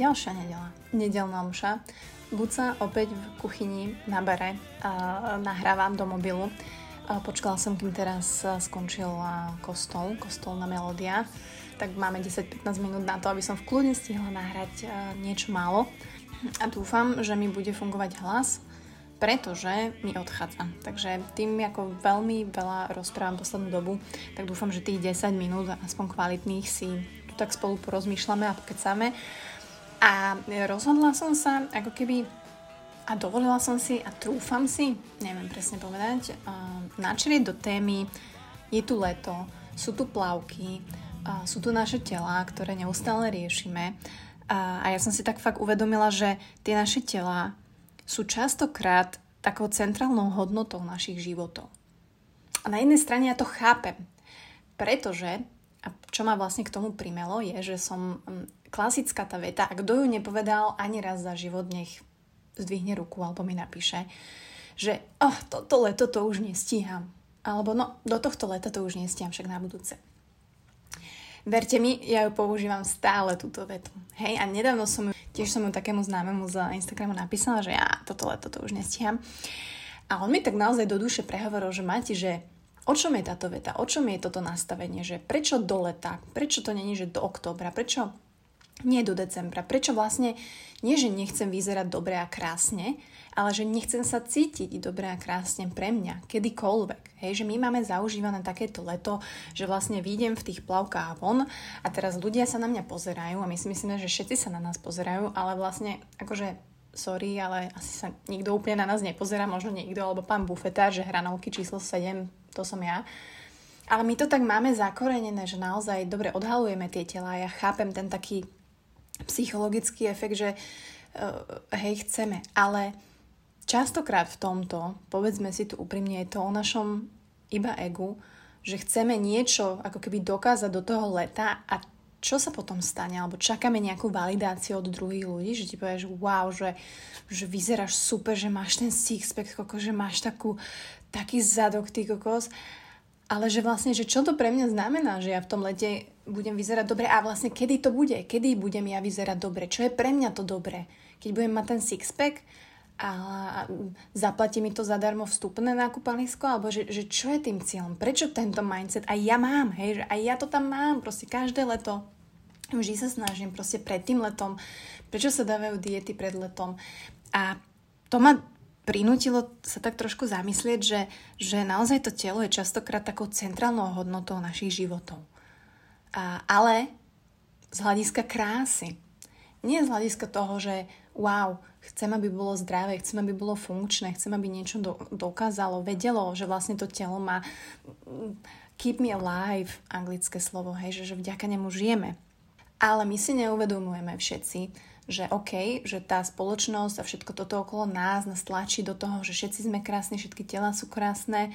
Ďalšia nedela, nedelná omša. Buca opäť v kuchyni na bare a nahrávam do mobilu. Počkala som, kým teraz skončil kostol, kostolná melódia. Tak máme 10-15 minút na to, aby som v kľudne stihla nahrať niečo málo. A dúfam, že mi bude fungovať hlas, pretože mi odchádza. Takže tým, ako veľmi veľa rozprávam poslednú dobu, tak dúfam, že tých 10 minút, aspoň kvalitných, si tu tak spolu porozmýšľame a pokecáme a rozhodla som sa ako keby a dovolila som si a trúfam si, neviem presne povedať, načrieť do témy je tu leto, sú tu plavky, sú tu naše tela, ktoré neustále riešime a ja som si tak fakt uvedomila, že tie naše tela sú častokrát takou centrálnou hodnotou našich životov. A na jednej strane ja to chápem, pretože, a čo ma vlastne k tomu primelo, je, že som klasická tá veta, a kto ju nepovedal ani raz za život, nech zdvihne ruku alebo mi napíše, že oh, toto leto to už nestíham. Alebo no, do tohto leta to už nestíham, však na budúce. Verte mi, ja ju používam stále túto vetu. Hej, a nedávno som ju, tiež som ju takému známemu z Instagramu napísala, že ja toto leto to už nestíham. A on mi tak naozaj do duše prehovoril, že máte, že o čom je táto veta, o čom je toto nastavenie, že prečo do leta, prečo to není, že do októbra, prečo nie do decembra. Prečo vlastne nie, že nechcem vyzerať dobre a krásne, ale že nechcem sa cítiť dobre a krásne pre mňa, kedykoľvek. Hej, že my máme zaužívané takéto leto, že vlastne výjdem v tých plavkách von a teraz ľudia sa na mňa pozerajú a my si myslíme, že všetci sa na nás pozerajú, ale vlastne akože sorry, ale asi sa nikto úplne na nás nepozerá, možno niekto, alebo pán bufetár, že hranolky číslo 7, to som ja. Ale my to tak máme zakorenené, že naozaj dobre odhalujeme tie tela. Ja chápem ten taký psychologický efekt, že uh, hej, chceme. Ale častokrát v tomto, povedzme si tu úprimne, je to o našom iba egu, že chceme niečo ako keby dokázať do toho leta a čo sa potom stane? Alebo čakáme nejakú validáciu od druhých ľudí, že ti povieš, wow, že, že vyzeráš super, že máš ten six-pack, koko, že máš takú, taký zadok, ty kokos. Ale že vlastne, že čo to pre mňa znamená, že ja v tom lete budem vyzerať dobre? A vlastne kedy to bude, kedy budem ja vyzerať dobre, čo je pre mňa to dobre. Keď budem mať ten six-pack a zaplatí mi to zadarmo vstupné na kúpalisko, alebo že, že čo je tým cieľom, prečo tento mindset aj ja mám, hej, že aj ja to tam mám, proste každé leto. Vždy sa snažím, proste pred tým letom, prečo sa dávajú diety pred letom? A to ma prinútilo sa tak trošku zamyslieť, že, že naozaj to telo je častokrát takou centrálnou hodnotou našich životov. A, ale z hľadiska krásy. Nie z hľadiska toho, že wow, chcem, aby bolo zdravé, chcem, aby bolo funkčné, chcem, aby niečo do, dokázalo, vedelo, že vlastne to telo má keep me alive, anglické slovo, hej, že, že vďaka nemu žijeme. Ale my si neuvedomujeme všetci, že OK, že tá spoločnosť a všetko toto okolo nás nás tlačí do toho, že všetci sme krásni, všetky tela sú krásne.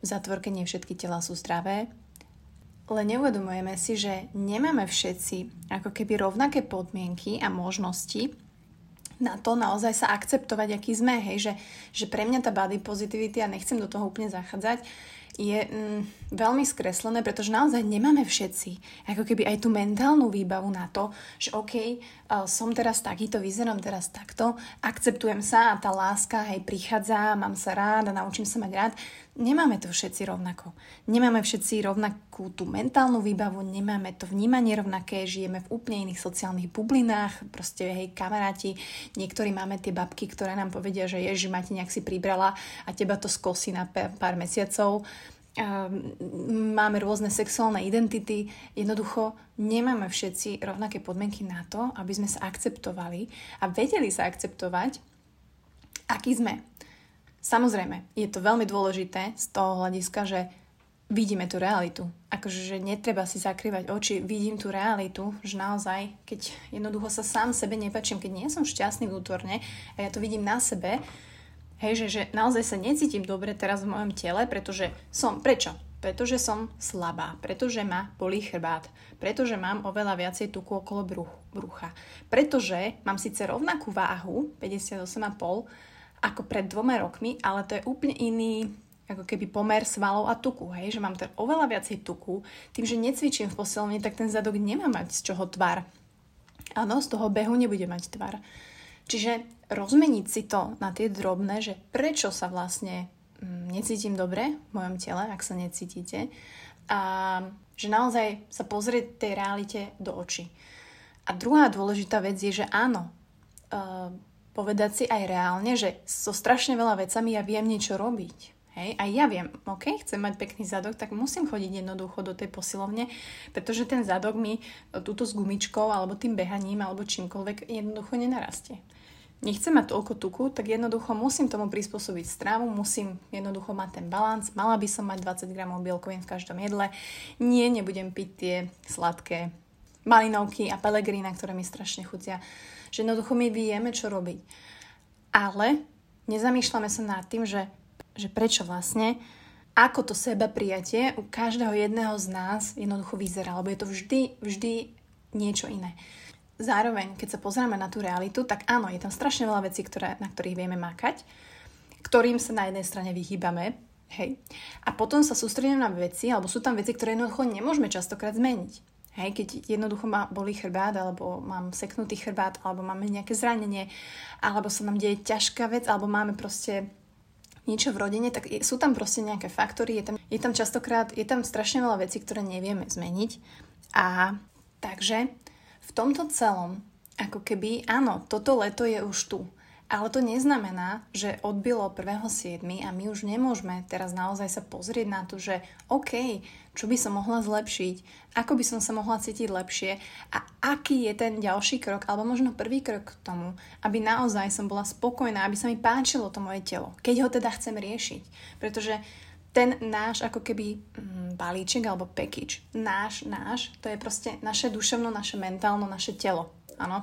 V zatvorke nie všetky tela sú zdravé. Ale neuvedomujeme si, že nemáme všetci ako keby rovnaké podmienky a možnosti na to naozaj sa akceptovať, aký sme. Hej, že, že pre mňa tá body positivity, a nechcem do toho úplne zachádzať, je mm, veľmi skreslené, pretože naozaj nemáme všetci ako keby aj tú mentálnu výbavu na to, že OK, uh, som teraz takýto, vyzerám teraz takto, akceptujem sa a tá láska hej prichádza, mám sa rád a naučím sa mať rád. Nemáme to všetci rovnako. Nemáme všetci rovnakú tú mentálnu výbavu, nemáme to vnímanie rovnaké, žijeme v úplne iných sociálnych bublinách, proste hej, kamaráti, niektorí máme tie babky, ktoré nám povedia, že ježi, máte nejak si pribrala a teba to skosí na pár mesiacov máme rôzne sexuálne identity, jednoducho nemáme všetci rovnaké podmienky na to, aby sme sa akceptovali a vedeli sa akceptovať, aký sme. Samozrejme, je to veľmi dôležité z toho hľadiska, že vidíme tú realitu. Akože, že netreba si zakrývať oči, vidím tú realitu, že naozaj, keď jednoducho sa sám sebe nepačím, keď nie som šťastný vnútorne a ja to vidím na sebe, Hej, že, že naozaj sa necítim dobre teraz v mojom tele, pretože som, prečo? Pretože som slabá, pretože ma bolí chrbát, pretože mám oveľa viacej tuku okolo bruch, brucha, pretože mám síce rovnakú váhu, 58,5, ako pred dvoma rokmi, ale to je úplne iný ako keby pomer svalov a tuku, hej, že mám teda oveľa viacej tuku, tým, že necvičím v posilovni, tak ten zadok nemá mať z čoho tvar áno, z toho behu nebude mať tvar. Čiže rozmeniť si to na tie drobné, že prečo sa vlastne mm, necítim dobre v mojom tele, ak sa necítite. A že naozaj sa pozrieť tej realite do očí. A druhá dôležitá vec je, že áno, uh, povedať si aj reálne, že so strašne veľa vecami ja viem niečo robiť. Hej, a ja viem, ok, chcem mať pekný zadok, tak musím chodiť jednoducho do tej posilovne, pretože ten zadok mi túto s gumičkou alebo tým behaním alebo čímkoľvek jednoducho nenarastie. Nechcem mať toľko tuku, tak jednoducho musím tomu prispôsobiť stravu, musím jednoducho mať ten balans. Mala by som mať 20 gramov bielkovín v každom jedle. Nie, nebudem piť tie sladké malinovky a pelegrína, ktoré mi strašne chutia. Že jednoducho my vieme, čo robiť. Ale nezamýšľame sa nad tým, že že prečo vlastne, ako to seba prijatie u každého jedného z nás jednoducho vyzerá, lebo je to vždy, vždy niečo iné. Zároveň, keď sa pozrieme na tú realitu, tak áno, je tam strašne veľa vecí, ktoré, na ktorých vieme makať, ktorým sa na jednej strane vyhýbame, hej. A potom sa sústredíme na veci, alebo sú tam veci, ktoré jednoducho nemôžeme častokrát zmeniť. Hej, keď jednoducho ma boli chrbát, alebo mám seknutý chrbát, alebo máme nejaké zranenie, alebo sa nám deje ťažká vec, alebo máme proste niečo v rodine, tak sú tam proste nejaké faktory, je tam, je tam častokrát, je tam strašne veľa vecí, ktoré nevieme zmeniť. A takže v tomto celom, ako keby, áno, toto leto je už tu. Ale to neznamená, že odbilo 1.7. a my už nemôžeme teraz naozaj sa pozrieť na to, že OK, čo by som mohla zlepšiť, ako by som sa mohla cítiť lepšie a aký je ten ďalší krok, alebo možno prvý krok k tomu, aby naozaj som bola spokojná, aby sa mi páčilo to moje telo, keď ho teda chcem riešiť. Pretože ten náš ako keby mm, balíček alebo package, náš, náš, to je proste naše duševno, naše mentálno, naše telo. Áno,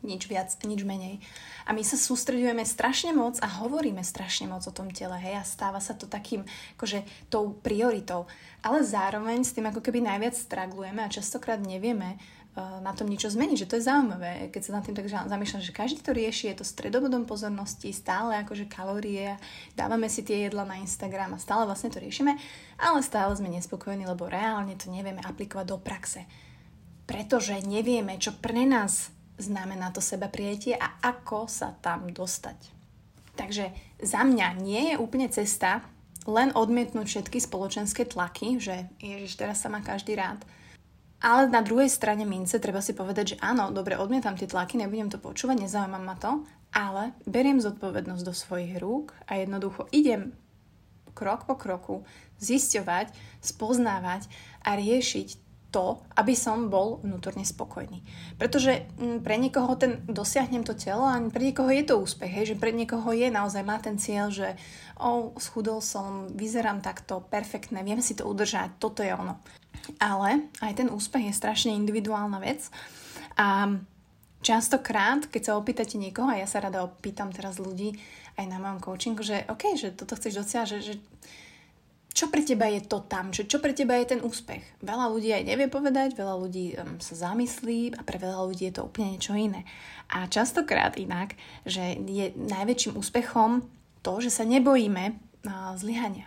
nič viac, nič menej. A my sa sústredujeme strašne moc a hovoríme strašne moc o tom tele, hej, a stáva sa to takým, akože tou prioritou. Ale zároveň s tým ako keby najviac straglujeme a častokrát nevieme uh, na tom niečo zmeniť, že to je zaujímavé, keď sa nad tým tak zamýšľam, že každý to rieši, je to stredobodom pozornosti, stále akože kalórie, dávame si tie jedla na Instagram a stále vlastne to riešime, ale stále sme nespokojní, lebo reálne to nevieme aplikovať do praxe. Pretože nevieme, čo pre nás znamená to seba prijatie a ako sa tam dostať. Takže za mňa nie je úplne cesta len odmietnúť všetky spoločenské tlaky, že ježiš, teraz sa má každý rád. Ale na druhej strane mince treba si povedať, že áno, dobre, odmietam tie tlaky, nebudem to počúvať, nezaujíma ma to, ale beriem zodpovednosť do svojich rúk a jednoducho idem krok po kroku zisťovať, spoznávať a riešiť to, aby som bol vnútorne spokojný. Pretože mm, pre niekoho ten dosiahnem to telo a pre niekoho je to úspech, hej, že pre niekoho je naozaj má ten cieľ, že oh, schudol som, vyzerám takto, perfektné, viem si to udržať, toto je ono. Ale aj ten úspech je strašne individuálna vec a častokrát, keď sa opýtate niekoho, a ja sa rada opýtam teraz ľudí aj na mojom coachingu, že OK, že toto chceš dosiahnuť, že, že čo pre teba je to tam, čo, čo pre teba je ten úspech. Veľa ľudí aj nevie povedať, veľa ľudí um, sa zamyslí a pre veľa ľudí je to úplne niečo iné. A častokrát inak, že je najväčším úspechom to, že sa nebojíme uh, zlyhania.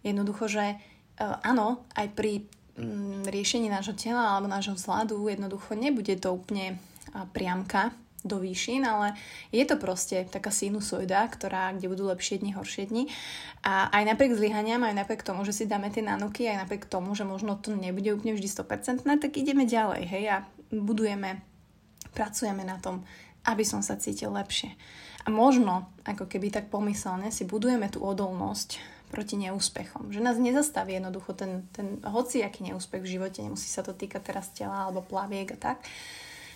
Jednoducho, že uh, áno, aj pri um, riešení nášho tela alebo nášho vzhľadu jednoducho nebude to úplne uh, priamka, do výšin, ale je to proste taká sinusoida, ktorá, kde budú lepšie dni, horšie dni. A aj napriek zlyhaniam, aj napriek tomu, že si dáme tie nanuky, aj napriek tomu, že možno to nebude úplne vždy 100%, tak ideme ďalej, hej, a budujeme, pracujeme na tom, aby som sa cítil lepšie. A možno, ako keby tak pomyselne, si budujeme tú odolnosť proti neúspechom. Že nás nezastaví jednoducho ten, ten hociaký neúspech v živote, nemusí sa to týkať teraz tela alebo plaviek a tak,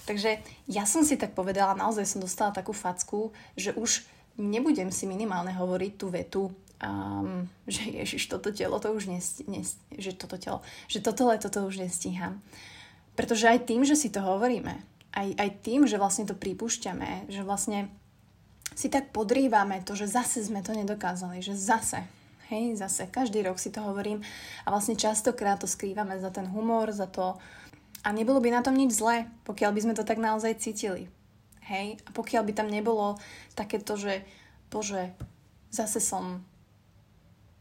Takže ja som si tak povedala, naozaj som dostala takú facku, že už nebudem si minimálne hovoriť tú vetu, um, že ježiš, toto telo to už nesti, nesti, že toto telo, že toto leto to už nestíham. Pretože aj tým, že si to hovoríme, aj, aj tým, že vlastne to pripúšťame, že vlastne si tak podrývame to, že zase sme to nedokázali, že zase, hej, zase, každý rok si to hovorím a vlastne častokrát to skrývame za ten humor, za to, a nebolo by na tom nič zlé, pokiaľ by sme to tak naozaj cítili. Hej? A pokiaľ by tam nebolo takéto, že bože, zase som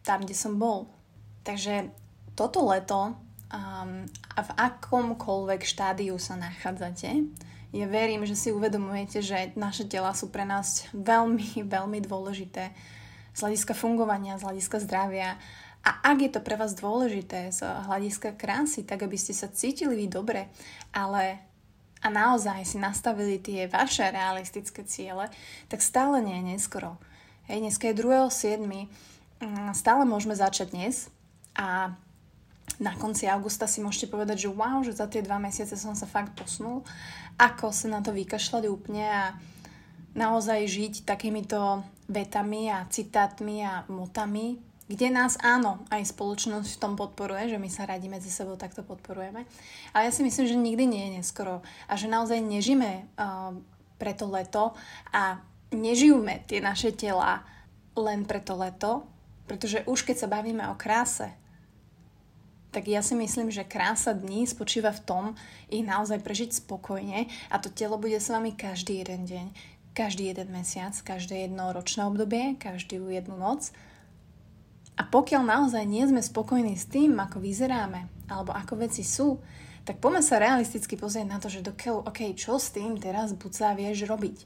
tam, kde som bol. Takže toto leto um, a v akomkoľvek štádiu sa nachádzate, ja verím, že si uvedomujete, že naše tela sú pre nás veľmi, veľmi dôležité z hľadiska fungovania, z hľadiska zdravia. A ak je to pre vás dôležité z hľadiska krásy, tak aby ste sa cítili vy dobre, ale a naozaj si nastavili tie vaše realistické ciele, tak stále nie je neskoro. Hej, dneska je 2.7. Mm, stále môžeme začať dnes a na konci augusta si môžete povedať, že wow, že za tie dva mesiace som sa fakt posunul, ako sa na to vykašľať úplne a naozaj žiť takýmito vetami a citátmi a motami, kde nás áno, aj spoločnosť v tom podporuje, že my sa radi medzi sebou takto podporujeme. Ale ja si myslím, že nikdy nie je neskoro a že naozaj nežíme uh, pre to leto a nežijúme tie naše tela len pre to leto, pretože už keď sa bavíme o kráse, tak ja si myslím, že krása dní spočíva v tom ich naozaj prežiť spokojne a to telo bude s vami každý jeden deň, každý jeden mesiac, každé jedno ročné obdobie, každú jednu noc. A pokiaľ naozaj nie sme spokojní s tým, ako vyzeráme, alebo ako veci sú, tak poďme sa realisticky pozrieť na to, že dokiaľ, OK, čo s tým teraz buca vieš robiť.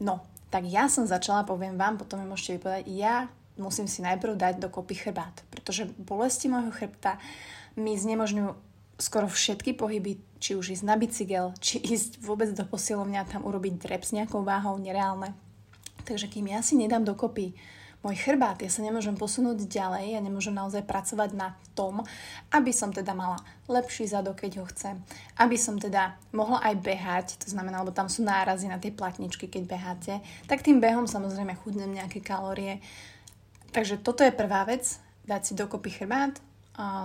No, tak ja som začala, poviem vám, potom mi môžete vypovedať, ja musím si najprv dať dokopy chrbát, pretože bolesti môjho chrbta mi znemožňujú skoro všetky pohyby, či už ísť na bicykel, či ísť vôbec do posilovňa, tam urobiť drep s nejakou váhou, nereálne. Takže kým ja si nedám dokopy môj chrbát, ja sa nemôžem posunúť ďalej, ja nemôžem naozaj pracovať na tom, aby som teda mala lepší zadok, keď ho chcem, aby som teda mohla aj behať, to znamená, lebo tam sú nárazy na tej platničky, keď beháte, tak tým behom samozrejme chudnem nejaké kalórie. Takže toto je prvá vec, dať si dokopy chrbát,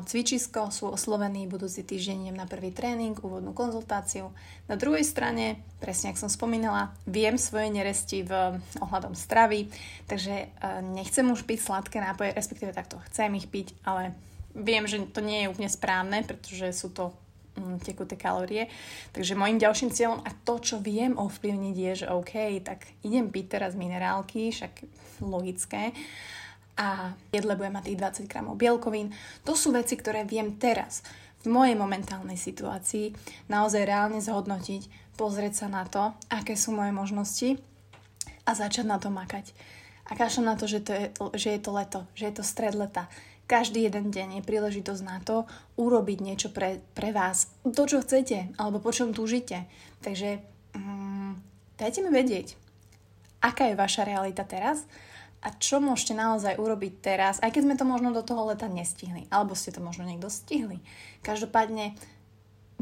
cvičisko, sú oslovení budúci týždeň na prvý tréning, úvodnú konzultáciu. Na druhej strane, presne ako som spomínala, viem svoje neresti v ohľadom stravy, takže e, nechcem už piť sladké nápoje, respektíve takto chcem ich piť, ale viem, že to nie je úplne správne, pretože sú to mm, tekuté kalórie. Takže môjim ďalším cieľom a to, čo viem ovplyvniť je, že OK, tak idem piť teraz minerálky, však logické, a jedle budem mať tých 20 gramov bielkovín. To sú veci, ktoré viem teraz v mojej momentálnej situácii naozaj reálne zhodnotiť, pozrieť sa na to, aké sú moje možnosti a začať na to makať. A kašľam na to, že, to je, že je to leto, že je to stred leta. Každý jeden deň je príležitosť na to urobiť niečo pre, pre vás. To, čo chcete, alebo po čom túžite. Takže mm, dajte mi vedieť, aká je vaša realita teraz a čo môžete naozaj urobiť teraz, aj keď sme to možno do toho leta nestihli, alebo ste to možno niekto stihli. Každopádne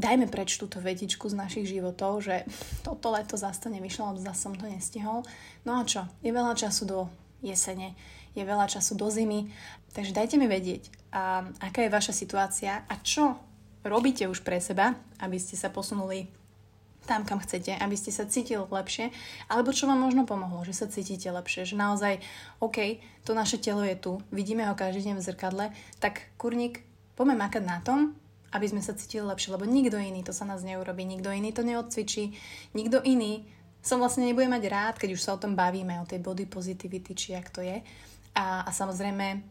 dajme preč túto vetičku z našich životov, že toto leto zase to nevyšlo, lebo zase som to nestihol. No a čo? Je veľa času do jesene, je veľa času do zimy, takže dajte mi vedieť, a, aká je vaša situácia a čo robíte už pre seba, aby ste sa posunuli tam, kam chcete, aby ste sa cítili lepšie, alebo čo vám možno pomohlo, že sa cítite lepšie, že naozaj, OK, to naše telo je tu, vidíme ho každý deň v zrkadle, tak kurník, poďme makať na tom, aby sme sa cítili lepšie, lebo nikto iný to sa nás neurobi, nikto iný to neodcvičí, nikto iný som vlastne nebude mať rád, keď už sa o tom bavíme, o tej body positivity, či jak to je. A, a samozrejme,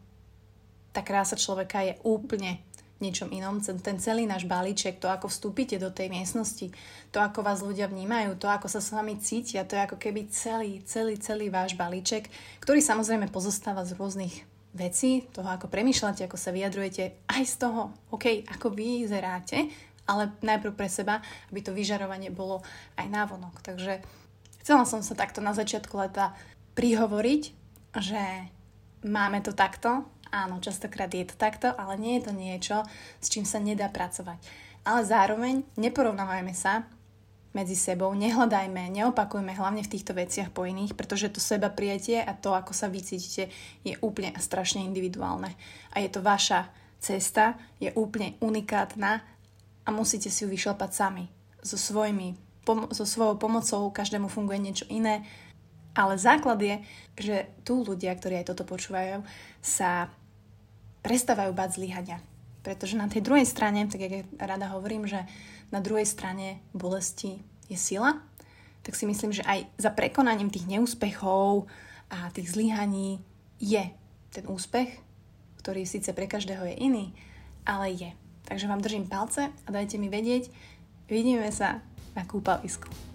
tá krása človeka je úplne niečom inom. Ten celý náš balíček, to ako vstúpite do tej miestnosti, to ako vás ľudia vnímajú, to ako sa s vami cítia, to je ako keby celý, celý, celý váš balíček, ktorý samozrejme pozostáva z rôznych vecí, toho ako premýšľate, ako sa vyjadrujete, aj z toho, OK, ako vy vyzeráte, ale najprv pre seba, aby to vyžarovanie bolo aj návonok. Takže chcela som sa takto na začiatku leta prihovoriť, že máme to takto, Áno, častokrát je to takto, ale nie je to niečo, s čím sa nedá pracovať. Ale zároveň neporovnávajme sa medzi sebou, nehľadajme, neopakujme hlavne v týchto veciach po iných, pretože to seba prijatie a to, ako sa vycítite, je úplne a strašne individuálne. A je to vaša cesta, je úplne unikátna a musíte si ju vyšlapať sami. So, svojimi, pom- so svojou pomocou každému funguje niečo iné, ale základ je, že tu ľudia, ktorí aj toto počúvajú, sa prestávajú bať zlyhania. Pretože na tej druhej strane, tak jak rada hovorím, že na druhej strane bolesti je sila, tak si myslím, že aj za prekonaním tých neúspechov a tých zlyhaní je ten úspech, ktorý síce pre každého je iný, ale je. Takže vám držím palce a dajte mi vedieť. Vidíme sa na kúpalisku.